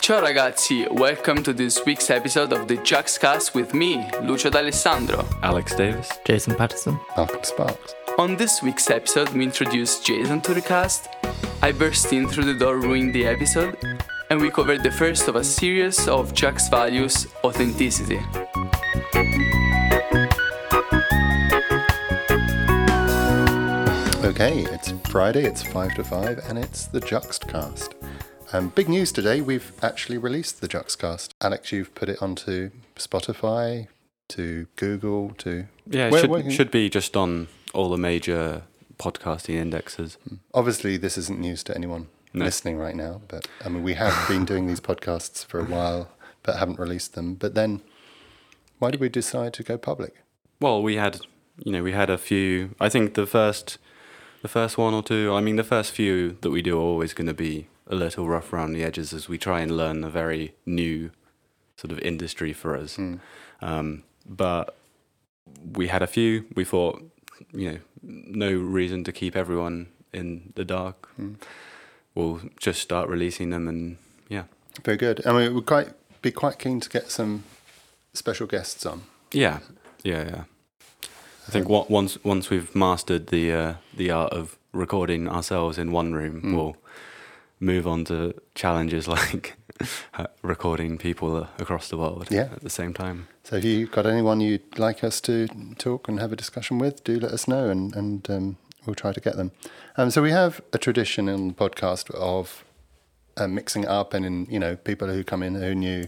Ciao ragazzi, welcome to this week's episode of the Juxcast with me, Lucio D'Alessandro. Alex Davis. Jason Paterson. Malcolm Sparks. On this week's episode, we introduce Jason to the cast, I burst in through the door ruining the episode, and we covered the first of a series of Juxt's values, authenticity. Okay, it's Friday, it's 5 to 5, and it's the Juxtcast. Um, big news today, we've actually released the Juxcast. Alex, you've put it onto Spotify, to Google, to. Yeah, it Where- should, where- should be just on all the major podcasting indexes. Obviously, this isn't news to anyone No. listening right now, but I mean, we have been doing these podcasts for a while, but haven't released them. But then, why did we decide to go public? Well, we had, you know, we had a few. I think the first, the first one or two. I mean, the first few that we do are always going to be a little rough around the edges as we try and learn a very new sort of industry for us. Hmm. Um, but we had a few. We thought, you know, no reason to keep everyone in the dark. Hmm. We'll just start releasing them, and yeah, Very good. I mean, we'd quite be quite keen to get some special guests on. yeah, yeah, yeah. I think what, once once we've mastered the uh, the art of recording ourselves in one room, Mm. we'll move on to challenges like uh, recording people across the world Yeah. at the same time. So if you've got anyone you'd like us to talk and have a discussion with, do let us know and, and um, we'll try to get them. Um, so we have a tradition in the podcast of uh, mixing up and, in, you know, people who come in who new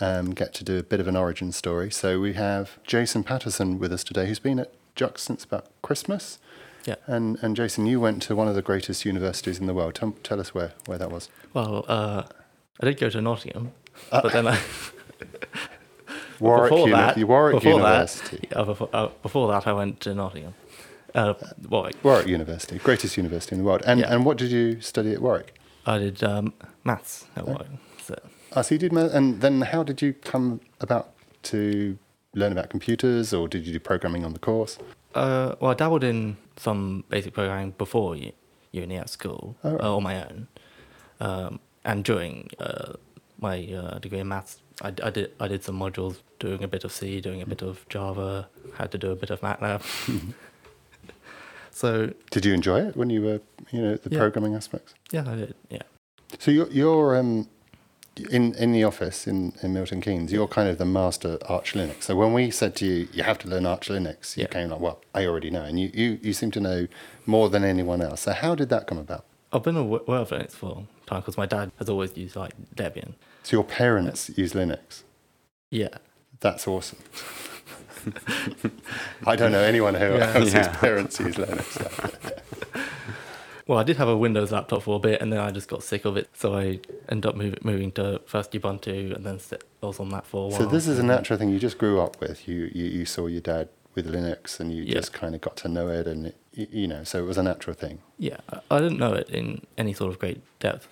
um, get to do a bit of an origin story. So we have Jason Paterson with us today, who's been at Juxt since about Christmas. Yeah. And, and Jason, you went to one of the greatest universities in the world. Tell, tell us where, where that was. Well, uh, I did go to Nottingham, Uh, but then I, Warwick, before Uni- that, Warwick before University. That, yeah, before, uh, before that, I went to Nottingham. Uh, Warwick. Warwick University, greatest university in the world. And, Yeah. and what did you study at Warwick? I did um, maths at Warwick. So, Ah, so you did math, and then how did you come about to learn about computers, or did you do programming on the course? Uh, well, I dabbled in some basic programming before u- uni at school Oh, right. uh, on my own, um, and during uh, my uh, degree in maths, I, d- I did I did some modules doing a bit of C, doing a bit of Java, had to do a bit of MATLAB. so Did you enjoy it when you were, you know, the Yeah. programming aspects? yeah, I did. Yeah. So you're, you're um, in in the office in, in Milton Keynes. You're kind of the master Arch Linux. So when we said to you, you have to learn Arch Linux, you Yeah. came like, well, I already know, and you, you you seem to know more than anyone else. So how did that come about? I've been aware of Linux for a time because my dad has always used like Debian. So your parents use Linux. Yeah. That's awesome. I don't know anyone who Yeah. else's Yeah. parents use Linux. Well, I did have a Windows laptop for a bit, and then I just got sick of it, so I ended up move, moving to first Ubuntu, and then st- I was on that for a while. So this is a natural thing you just grew up with. You you, you saw your dad with Linux, and you Yeah. just kind of got to know it, and it, you know, so it was a natural thing. Yeah, I- I didn't know it in any sort of great depth.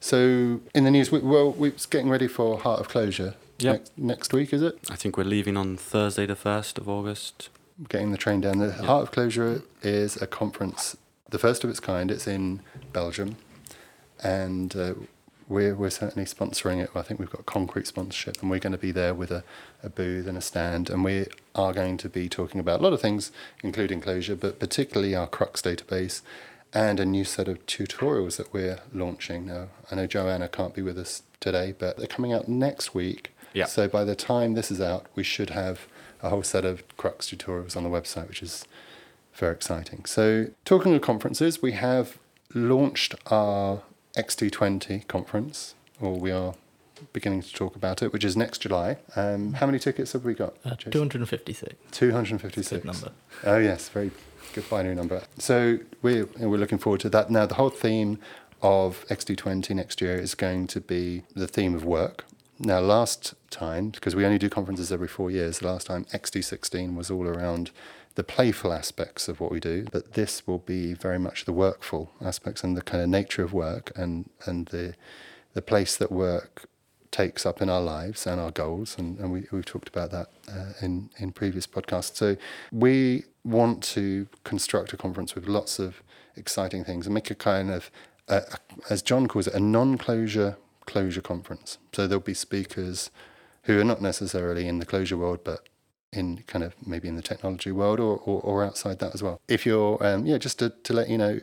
So in the news, we, well, we're getting ready for Heart of Clojure. Yep. Next, next week is it? I think we're leaving on Thursday, the first of August. Getting the train down. The Yeah. Heart of Clojure is a conference, the first of its kind. It's in Belgium, and uh, we're we're certainly sponsoring it. I think we've got concrete sponsorship, and we're going to be there with a, a booth and a stand, and we are going to be talking about a lot of things, including Clojure, but particularly our Crux database. And a new set of tutorials that we're launching now. I know Joanna can't be with us today, but they're coming out next week. Yeah. So by the time this is out, we should have a whole set of Crux tutorials on the website, which is very exciting. So, talking of conferences, we have launched our XT20 conference, or we are beginning to talk about it, which is next July. Um, how many tickets have we got? Uh, 256. 256. Good number. Oh yes, very good binary number. So we're we're looking forward to that. Now the whole theme of XT20 next year is going to be the theme of work. Now last time, because we only do conferences every four years, the last time XT16 was all around the playful aspects of what we do, but this will be very much the workful aspects and the kind of nature of work and and the the place that work takes up in our lives and our goals, and, and we, we've talked about that uh, in, in previous podcasts. So we want to construct a conference with lots of exciting things and make a kind of, uh, as John calls it, a non-Clojure Clojure conference. So there'll be speakers who are not necessarily in the Clojure world, but in kind of maybe in the technology world or, or, or outside that as well. If you're, um, yeah, just to, to let you know,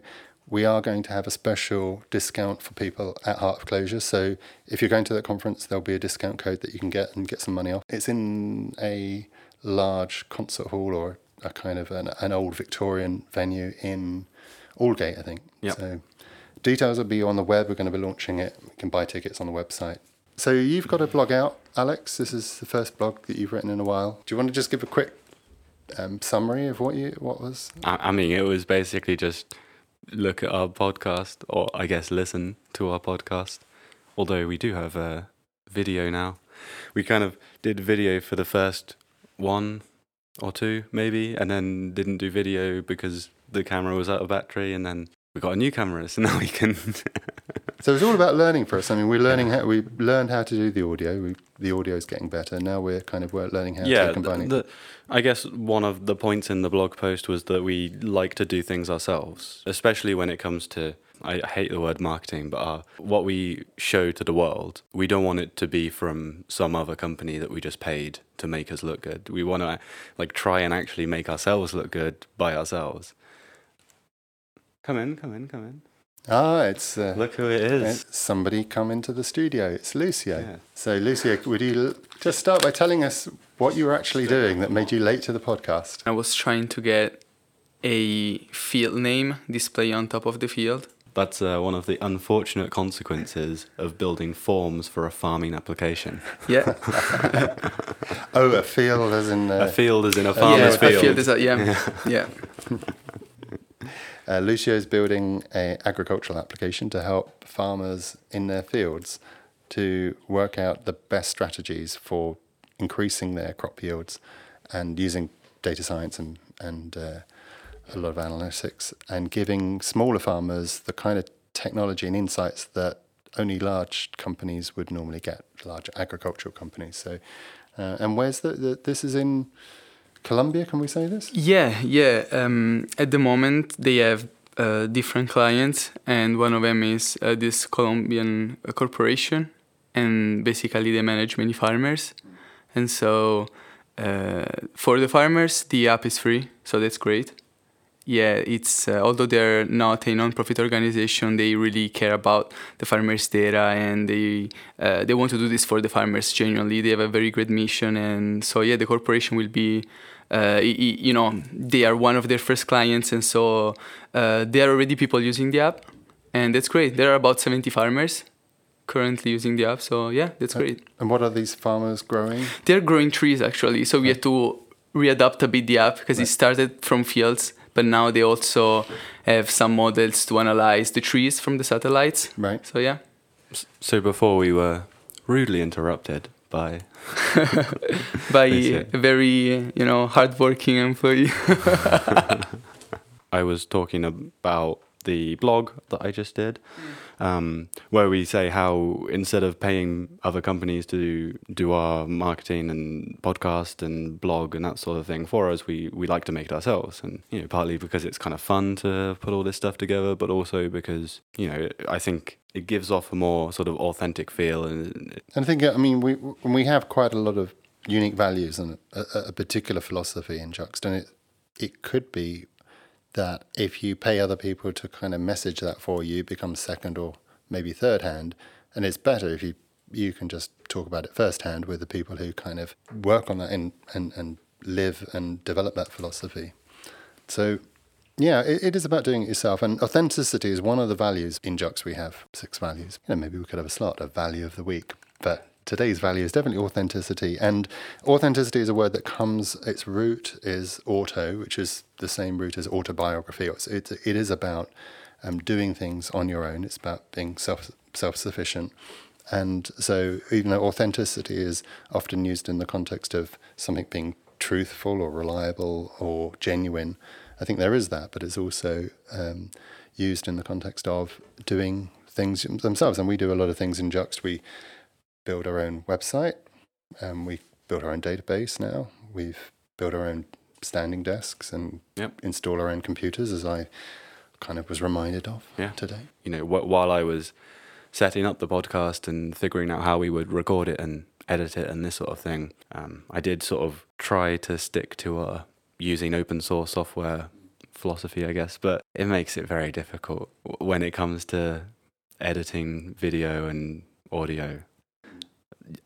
we are going to have a special discount for people at Heart of Clojure. So if you're going to that conference, there'll be a discount code that you can get and get some money off. It's in a large concert hall or a kind of an, an old Victorian venue in Aldgate, I think. Yep. So details will be on the web. We're going to be launching it. You can buy tickets on the website. So you've got a blog out, Alex. This is the first blog that you've written in a while. Do you want to just give a quick um, summary of what you what was? I, I mean, it was basically just look at our podcast, or I guess listen to our podcast. Although we do have a video now, we kind of did video for the first one or two, maybe, and then didn't do video because the camera was out of battery, and then we got a new camera, so now we can. So it's all about learning for us. I mean, we're learning how we learned how to do the audio. We, the audio is getting better. Now we're kind of learning how yeah, to combine the, it. the, I guess one of the points in the blog post was that we like to do things ourselves, especially when it comes to. I hate the word marketing, but uh, what we show to the world, we don't want it to be from some other company that we just paid to make us look good. We want to like try and actually make ourselves look good by ourselves. Come in, come in, come in. Ah, it's, uh, Look who it is. somebody come into the studio. It's Lucio. Yeah. So Lucio, would you l- just start by telling us what you were actually doing that made you late to the podcast? I was trying to get a field name display on top of the field. That's uh, one of the unfortunate consequences of building forms for a farming application. Yeah, Oh, a field as in a uh, field is in a yeah, farmer's a field. field is a, yeah, yeah. Uh, Lucio is building an agricultural application to help farmers in their fields to work out the best strategies for increasing their crop yields and using data science and and uh, a lot of analytics and giving smaller farmers the kind of technology and insights that only large companies would normally get, large agricultural companies. So, uh, and where's the, the this is in Colombia? Can we say this? Yeah, yeah. Um, at the moment, they have uh, different clients, and one of them is uh, this Colombian uh, corporation, and basically they manage many farmers, and so uh, for the farmers, the app is free, so that's great. Yeah, it's uh, although they're not a non-profit organization, they really care about the farmers' data, and they uh, they want to do this for the farmers genuinely. They have a very great mission, and so yeah, the corporation will be uh, y- y- you know they are one of their first clients and so uh, there are already people using the app and that's great. There are about 70 farmers currently using the app so yeah that's great. And what are these farmers growing? they're growing trees actually. So we had to readapt a bit the app because it started from fields but now they also have some models to analyze the trees from the satellites. Right. so yeah. So before we were rudely interrupted by by a very you know hardworking employee. I was talking about the blog that I just did, um, where we say how instead of paying other companies to do our marketing and podcast and blog and that sort of thing for us, we, we like to make it ourselves. And, you know, partly because it's kind of fun to put all this stuff together, but also because, you know, I think it gives off a more sort of authentic feel. And I think, I mean, we we have quite a lot of unique values and a, a particular philosophy in Juxt, and it it could be that if you pay other people to kind of message that for you, it becomes second or maybe third hand, and it's better if you you can just talk about it first hand with the people who kind of work on that and and, and live and develop that philosophy. So. Yeah, it, it is about doing it yourself, and authenticity is one of the values in Juxt. We have six values. You know, maybe we could have a slot of value of the week, but today's value is definitely authenticity. And authenticity is a word that comes. Its root is auto, which is the same root as autobiography. It's, it, it is about um, doing things on your own. It's about being self self sufficient. And so, even though authenticity is often used in the context of something being truthful or reliable or genuine, I think there is that, but it's also um, used in the context of doing things themselves. And we do a lot of things in Juxt. We build our own website, um, we build our own database now. We've built our own standing desks and Yep. install our own computers, as I kind of was reminded of Yeah. today. you know, wh- while I was setting up the podcast and figuring out how we would record it and edit it and this sort of thing, um, I did sort of try to stick to a using open source software philosophy, I guess, but it makes it very difficult when it comes to editing video and audio.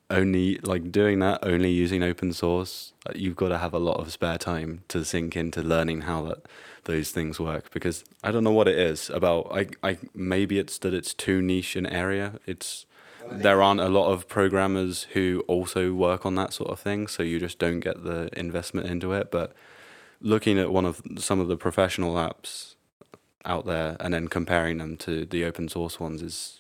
Only like doing that, only using open source, uh, you've got to have a lot of spare time to sink into learning how that those things work because I don't know what it is about I I maybe it's that it's too niche an area. It's there aren't a lot of programmers who also work on that sort of thing, so you just don't get the investment into it, but looking at one of some of the professional apps out there and then comparing them to the open source ones is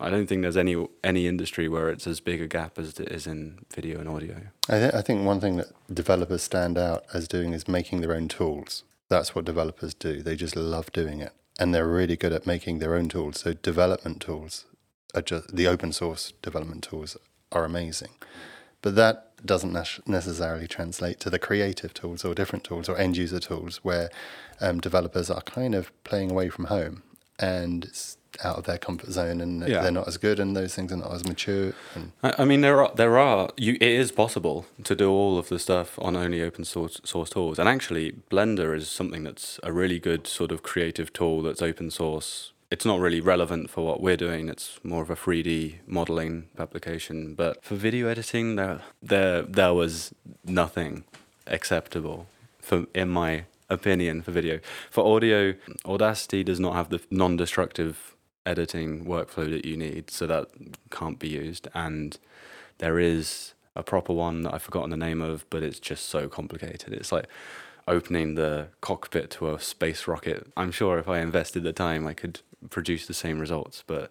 I don't think there's any any industry where it's as big a gap as it is in video and audio. I, th- I think one thing that developers stand out as doing is making their own tools. That's what developers do. They just love doing it, and they're really good at making their own tools. So development tools, are just, the open source development tools, are amazing. But that doesn't necessarily translate to the creative tools or different tools or end user tools where um, developers are kind of playing away from home and out of their comfort zone and yeah. they're not as good and those things are not as mature. I, I, mean, there are there are you. It is possible to do all of the stuff on only open source source tools, and actually, Blender is something that's a really good sort of creative tool that's open source it's not really relevant for what we're doing. It's more of a 3D modeling application. But for video editing, there there there was nothing acceptable for in my opinion for video. For audio, Audacity does not have the non-destructive editing workflow that you need, so that can't be used. And there is a proper one that I've forgotten the name of, but it's just so complicated. It's like opening the cockpit to a space rocket. I'm sure if I invested the time, I could produce the same results. But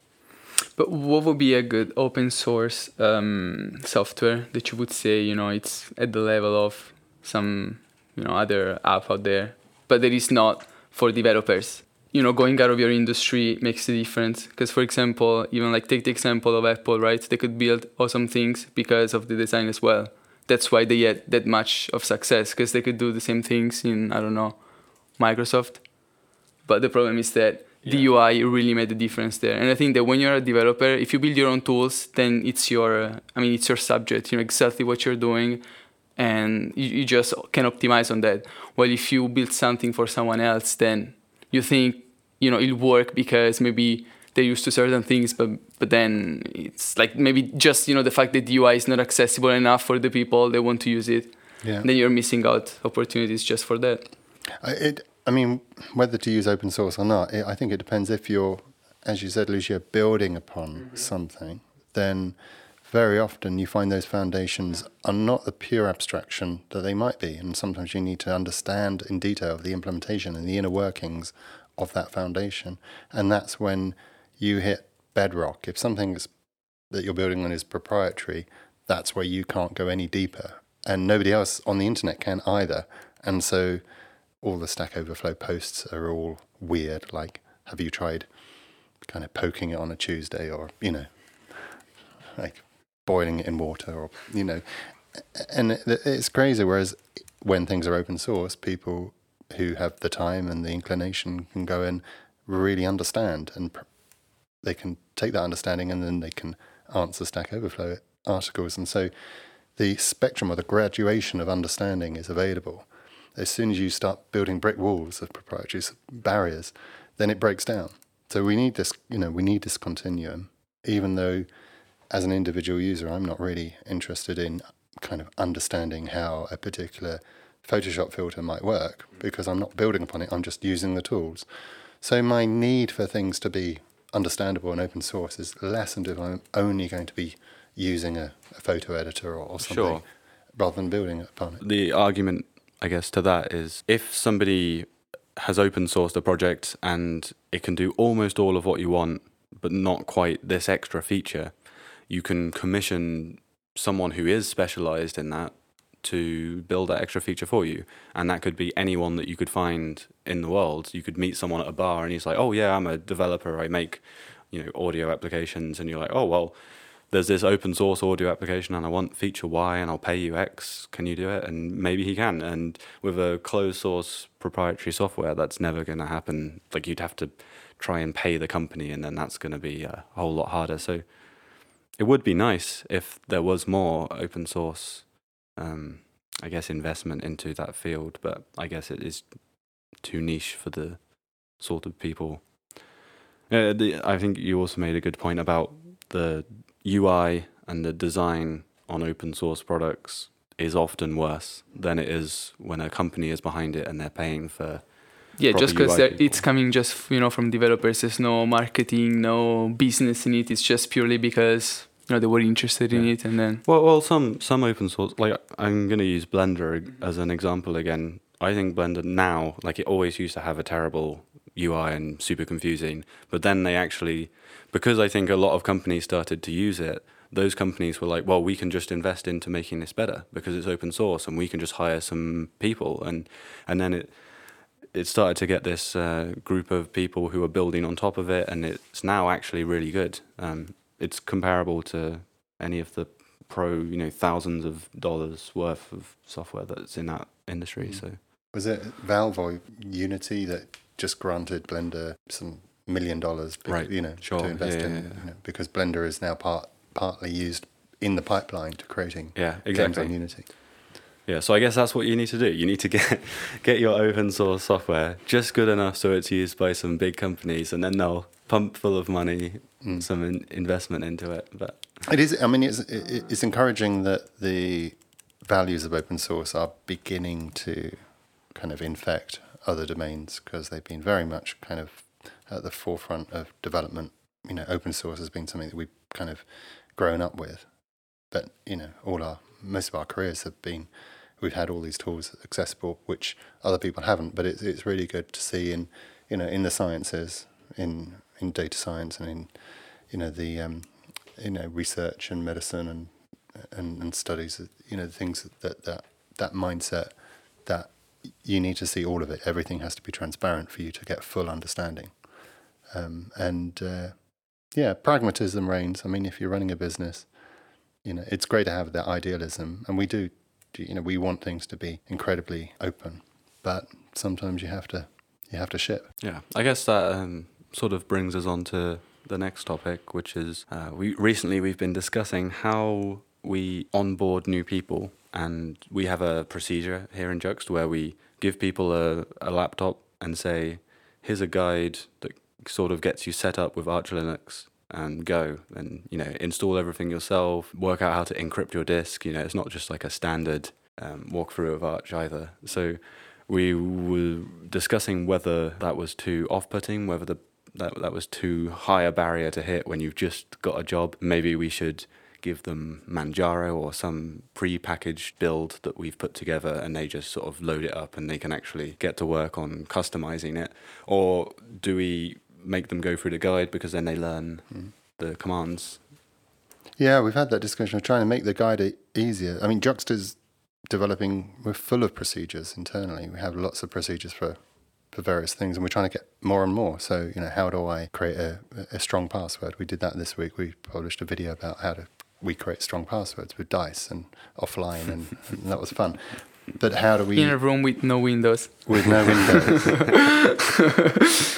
but what would be a good open source um, software that you would say you know it's at the level of some you know other app out there, but that is not for developers? You know, going out of your industry makes a difference. Because, for example, even like take the example of Apple, right? They could build awesome things because of the design as well. That's why they had that much of success because they could do the same things in I don't know Microsoft. But the problem is that the yeah. UI really made a difference there. And I think that when you're a developer, if you build your own tools, then it's your, uh, I mean, it's your subject. You know exactly what you're doing, and you, you just can optimize on that. Well, if you build something for someone else, then you think, you know, it'll work because maybe they're used to certain things, but but then it's like maybe just you know the fact that the UI is not accessible enough for the people they want to use it. Yeah. Then you're missing out opportunities just for that. Uh, it I mean, whether to use open source or not, it, I think it depends if you're, as you said, Lucio, building upon mm-hmm. something, then very often you find those foundations are not the pure abstraction that they might be. And sometimes you need to understand in detail the implementation and the inner workings of that foundation. And that's when you hit bedrock. If something that you're building on is proprietary, that's where you can't go any deeper. And nobody else on the internet can either. And so all the Stack Overflow posts are all weird. Like, have you tried kind of poking it on a Tuesday or, you know, like boiling it in water or, you know, and it's crazy. Whereas when things are open source, people who have the time and the inclination can go and really understand and pr- they can take that understanding and then they can answer Stack Overflow articles. And so the spectrum or the graduation of understanding is available as soon as you start building brick walls of proprietary barriers, then it breaks down. So we need this, you know, we need this continuum, even though as an individual user, I'm not really interested in kind of understanding how a particular Photoshop filter might work because I'm not building upon it, I'm just using the tools. So my need for things to be understandable and open source is lessened if I'm only going to be using a, a photo editor or, or something sure. rather than building upon it. The argument I guess, to that is if somebody has open sourced a project and it can do almost all of what you want, but not quite this extra feature, you can commission someone who is specialized in that to build that extra feature for you. And that could be anyone that you could find in the world. You could meet someone at a bar and he's like, Oh yeah, I'm a developer, I make, you know, audio applications and you're like, Oh well, there's this open source audio application and I want feature Y and I'll pay you X. Can you do it? And maybe he can. And with a closed source proprietary software, that's never going to happen. Like you'd have to try and pay the company, and then that's going to be a whole lot harder. So it would be nice if there was more open source, um, I guess, investment into that field, but I guess it is too niche for the sort of people. Uh, the, I think you also made a good point about the UI and the design on open source products is often worse than it is when a company is behind it and they're paying for yeah just because it's coming just you know from developers there's no marketing no business in it it's just purely because you know they were interested in Yeah. it and then Well, well, some some open source like I'm going to use Blender as an example again. I think Blender now, like it always used to have a terrible UI and super confusing, but then they actually, because I think a lot of companies started to use it. Those companies were like, well, we can just invest into making this better because it's open source, and we can just hire some people, and and then it it started to get this uh, group of people who are building on top of it, and it's now actually really good. Um, it's comparable to any of the pro, you know, thousands of dollars worth of software that's in that industry. Mm. So Was it Valve or Unity that just granted Blender some million dollars, Right, you know, sure, to invest yeah, in, yeah, yeah. You know, because Blender is now part partly used in the pipeline to creating yeah, games on. Unity. Yeah, so I guess that's what you need to do. You need to get get your open source software just good enough so it's used by some big companies, and then they'll pump full of money, Mm. some in, investment into it. But It is. I mean, it's it's encouraging that the values of open source are beginning to kind of infect other domains because they've been very much kind of at the forefront of development. You know, open source has been something that we've kind of grown up with, but you know, all our most of our careers have been we've had all these tools accessible, which other people haven't. But it's it's really good to see in you know in the sciences, in in data science, and in you know the um, you know research and medicine and and, and studies you know things that that that mindset that you need to see all of it everything has to be transparent for you to get full understanding um, and uh, yeah pragmatism reigns. I mean if you're running a business you know it's great to have that idealism. And we do you know we want things to be incredibly open. But sometimes you have to you have to ship. Yeah, I guess that um, sort of brings us on to the next topic, which is uh, we recently we've been discussing how we onboard new people, and we have a procedure here in Juxt where we give people a, a laptop and say, "Here's a guide that sort of gets you set up with Arch Linux." And go and you know install everything yourself. Work out how to encrypt your disk. You know it's not just like a standard um, walkthrough of Arch either. So we were discussing whether that was too off-putting, whether the that that was too high a barrier to hit when you've just got a job. Maybe we should give them Manjaro or some pre-packaged build that we've put together, and they just sort of load it up and they can actually get to work on customizing it. Or do we make them go through the guide because then they learn Mm. the commands? Yeah, we've had that discussion of trying to make the guide e- easier. I mean, Juxta's developing, we're full of procedures internally. We have lots of procedures for, for various things, and we're trying to get more and more. So, you know, how do I create a, a strong password? We did that this week. We published a video about how to we create strong passwords with dice and offline, and, and that was fun. But how do we in a room with no windows with no windows.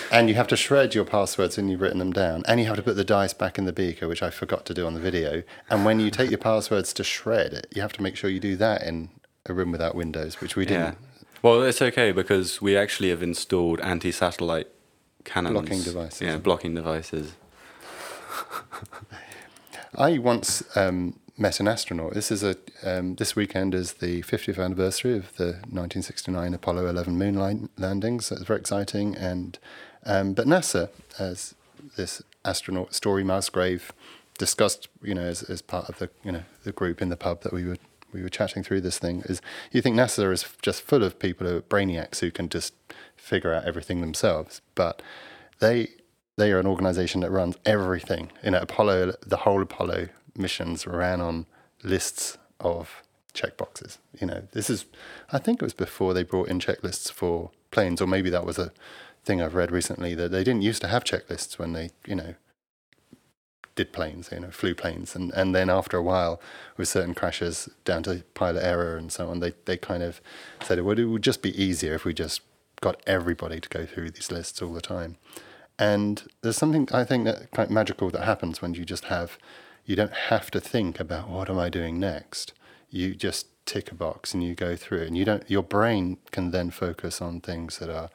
and you have to shred your passwords when you've written them down. And you have to put the dice back in the beaker, which I forgot to do on the video. And when you take your passwords to shred it, you have to make sure you do that in a room without windows, which we didn't. Well, it's okay because we actually have installed anti-satellite cannons. Blocking devices. Yeah, blocking devices. I once um, met an astronaut. This is a um, this weekend is the 50th anniversary of the 1969 Apollo 11 moon landings. So it's very exciting. And um, but NASA, as this astronaut Story Musgrave discussed, you know, as, as part of the you know the group in the pub that we were we were chatting through this thing, is you think NASA is just full of people who are brainiacs who can just figure out everything themselves, but they they are an organization that runs everything. You know, Apollo, the whole Apollo missions ran on lists of checkboxes. You know, this is, I think it was before they brought in checklists for planes, or maybe that was a thing I've read recently that they didn't used to have checklists when they, you know, did planes, you know, flew planes. And, and then after a while, with certain crashes down to pilot error and so on, they, they kind of said, well, it would just be easier if we just got everybody to go through these lists all the time. And there's something I think that quite magical that happens when you just have, you don't have to think about what am I doing next. You just tick a box and you go through it, and you don't. Your brain can then focus on things that are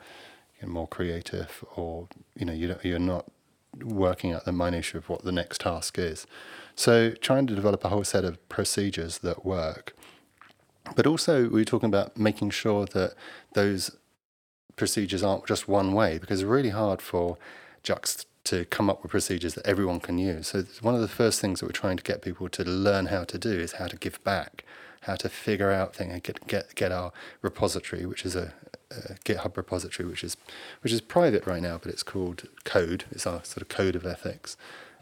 you know, more creative, or you know, you you're not working out the minutiae of what the next task is. So trying to develop a whole set of procedures that work. But also, we are talking about making sure that those procedures aren't just one way because it's really hard for Juxt to come up with procedures that everyone can use. So one of the first things that we're trying to get people to learn how to do is how to give back, how to figure out things, and get get get our repository, which is a, a GitHub repository, which is which is private right now, but it's called Code. It's our sort of code of ethics,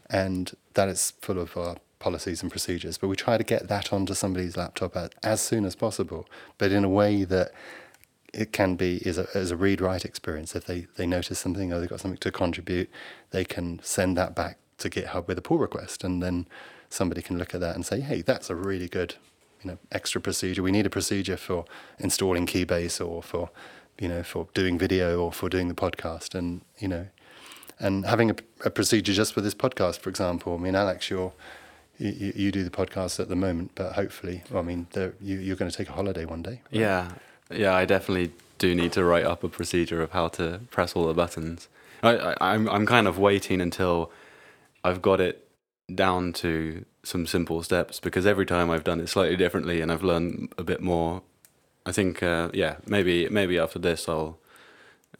and that is full of our policies and procedures. But we try to get that onto somebody's laptop as, as soon as possible, but in a way that it can be is a, a read write experience. If they, they notice something or they've got something to contribute, they can send that back to GitHub with a pull request, and then somebody can look at that and say, "Hey, that's a really good, you know, extra procedure. We need a procedure for installing Keybase or for, you know, for doing video or for doing the podcast." And you know, and having a, a procedure just for this podcast, for example. I mean, Alex, you're you, you do the podcast at the moment, but hopefully, well, I mean, you, you're going to take a holiday one day. Right? Yeah, yeah, I definitely do need to write up a procedure of how to press all the buttons. I, I, I'm I'm kind of waiting until I've got it down to some simple steps because every time I've done it slightly differently and I've learned a bit more. I think uh, yeah, maybe maybe after this I'll.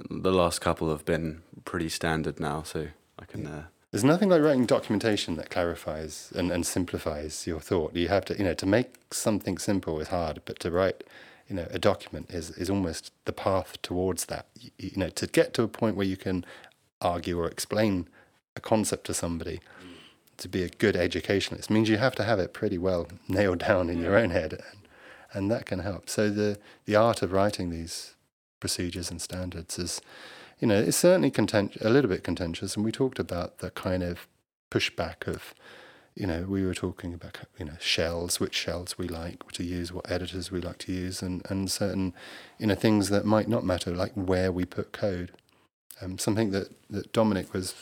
The last couple have been pretty standard now, so I can. Uh, there's nothing like writing documentation that clarifies and, and simplifies your thought. You have to, you know, to make something simple is hard, but to write you know, a document is, is almost the path towards that. You, you, know, to get to a point where you can argue or explain a concept to somebody, to be a good educationalist means you have to have it pretty well nailed down in your own head, and, and that can help. So the the art of writing these procedures and standards is, you know, it's certainly content- a little bit contentious, and we talked about the kind of pushback of you know, we were talking about you know shells, which shells we like to use, what editors we like to use, and, and certain you know things that might not matter, like where we put code. Um, something that, that Dominic was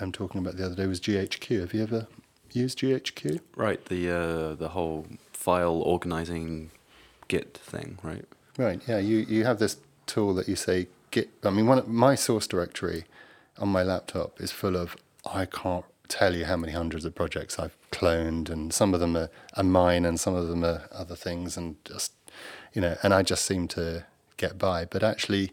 um, talking about the other day was GHQ. Have you ever used GHQ? Right, the uh, the whole file organizing Git thing, right? Right. Yeah. You you have this tool that you say Git. I mean, one my source directory on my laptop is full of I can't tell you how many hundreds of projects I've cloned, and some of them are, are mine, and some of them are other things, and just you know, and I just seem to get by. But actually,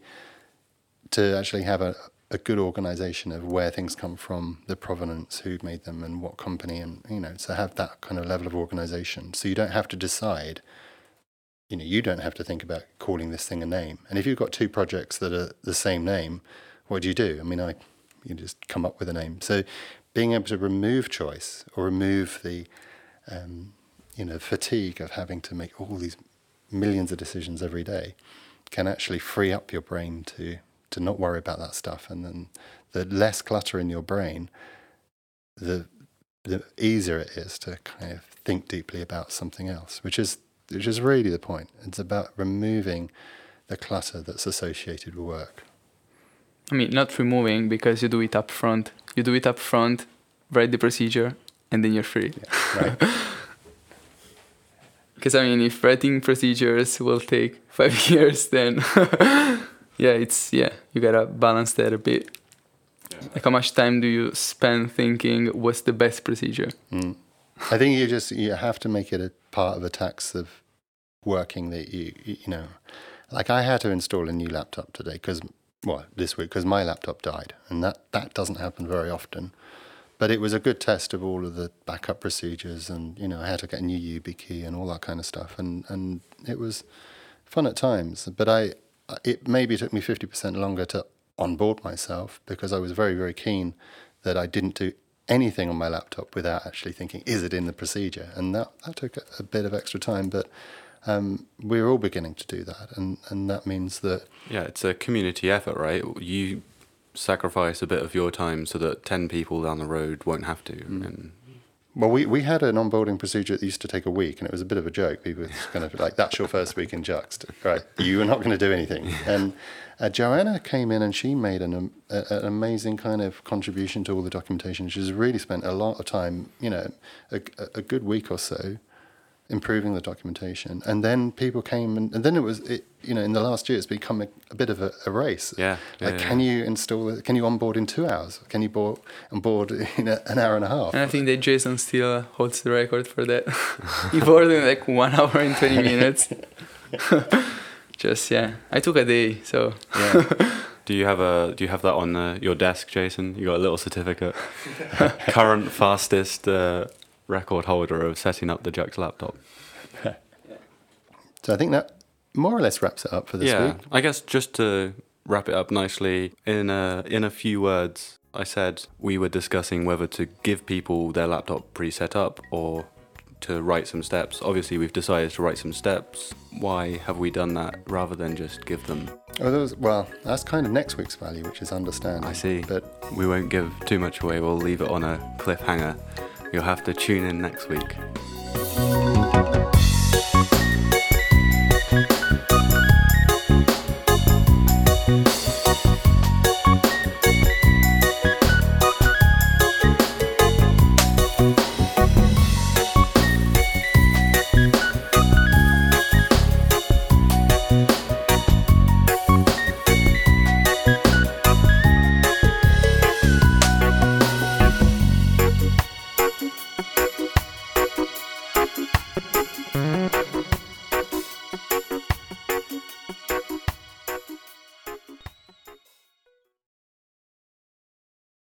to actually have a, a good organization of where things come from, the provenance, who made them, and what company, and you know, to have that kind of level of organization, so you don't have to decide. You know, you don't have to think about calling this thing a name. And if you've got two projects that are the same name, what do you do? I mean, I you just come up with a name. So being able to remove choice or remove the um, you know fatigue of having to make all these millions of decisions every day can actually free up your brain to to not worry about that stuff. And then the less clutter in your brain the the easier it is to kind of think deeply about something else which is which is really the point. It's about removing the clutter that's associated with work I mean, not removing because you do it up front. You do it up front, write the procedure, and then you're free. Yeah, right. Because I mean, if writing procedures will take five years, then yeah, it's yeah, you gotta balance that a bit. Yeah. Like, how much time do you spend thinking what's the best procedure? Mm. I think you just you have to make it a part of a tax of working that you you know, like I had to install a new laptop today because well, this week because my laptop died, and that that doesn't happen very often. But it was a good test of all of the backup procedures, and you know, I had to get a new YubiKey and all that kind of stuff, and and it was fun at times. But I, it maybe took me fifty percent longer to onboard myself because I was very very keen that I didn't do anything on my laptop without actually thinking, is it in the procedure? And that, that took a, a bit of extra time, but um, we're all beginning to do that, and, and that means that yeah, it's a community effort, right? You sacrifice a bit of your time so that ten people down the road won't have to, mm. and Well, we, we had an onboarding procedure that used to take a week, and it was a bit of a joke. People were kind of like, "That's your first week in Juxt, right? You are not going to do anything." And uh, Joanna came in and she made an, um, a, an amazing kind of contribution to all the documentation. She's really spent a lot of time, you know, a, a good week or so, improving the documentation. And then people came, and, and then it was, it, you know, in the last year, it's become a, a bit of a, a race. Yeah, yeah, Like, yeah. can you install it? Can you onboard in two hours? Can you board, onboard in a, an hour and a half? And I think that Jason still holds the record for that. he boarded in like one hour and 20 minutes. Just, yeah. I took a day, so. Yeah. Do you have a do you have that on uh, your desk, Jason? You got a little certificate. Current fastest uh, record holder of setting up the Juxt laptop. So I think that more or less wraps it up for this yeah, week. I guess just to wrap it up nicely in a in a few words, I said we were discussing whether to give people their laptop pre-set up or to write some steps. Obviously, we've decided to write some steps. Why have we done that rather than just give them? Oh, was, well, that's kind of next week's value, which is understanding. I see. But We won't give too much away. We'll leave it on a cliffhanger. You'll have to tune in next week.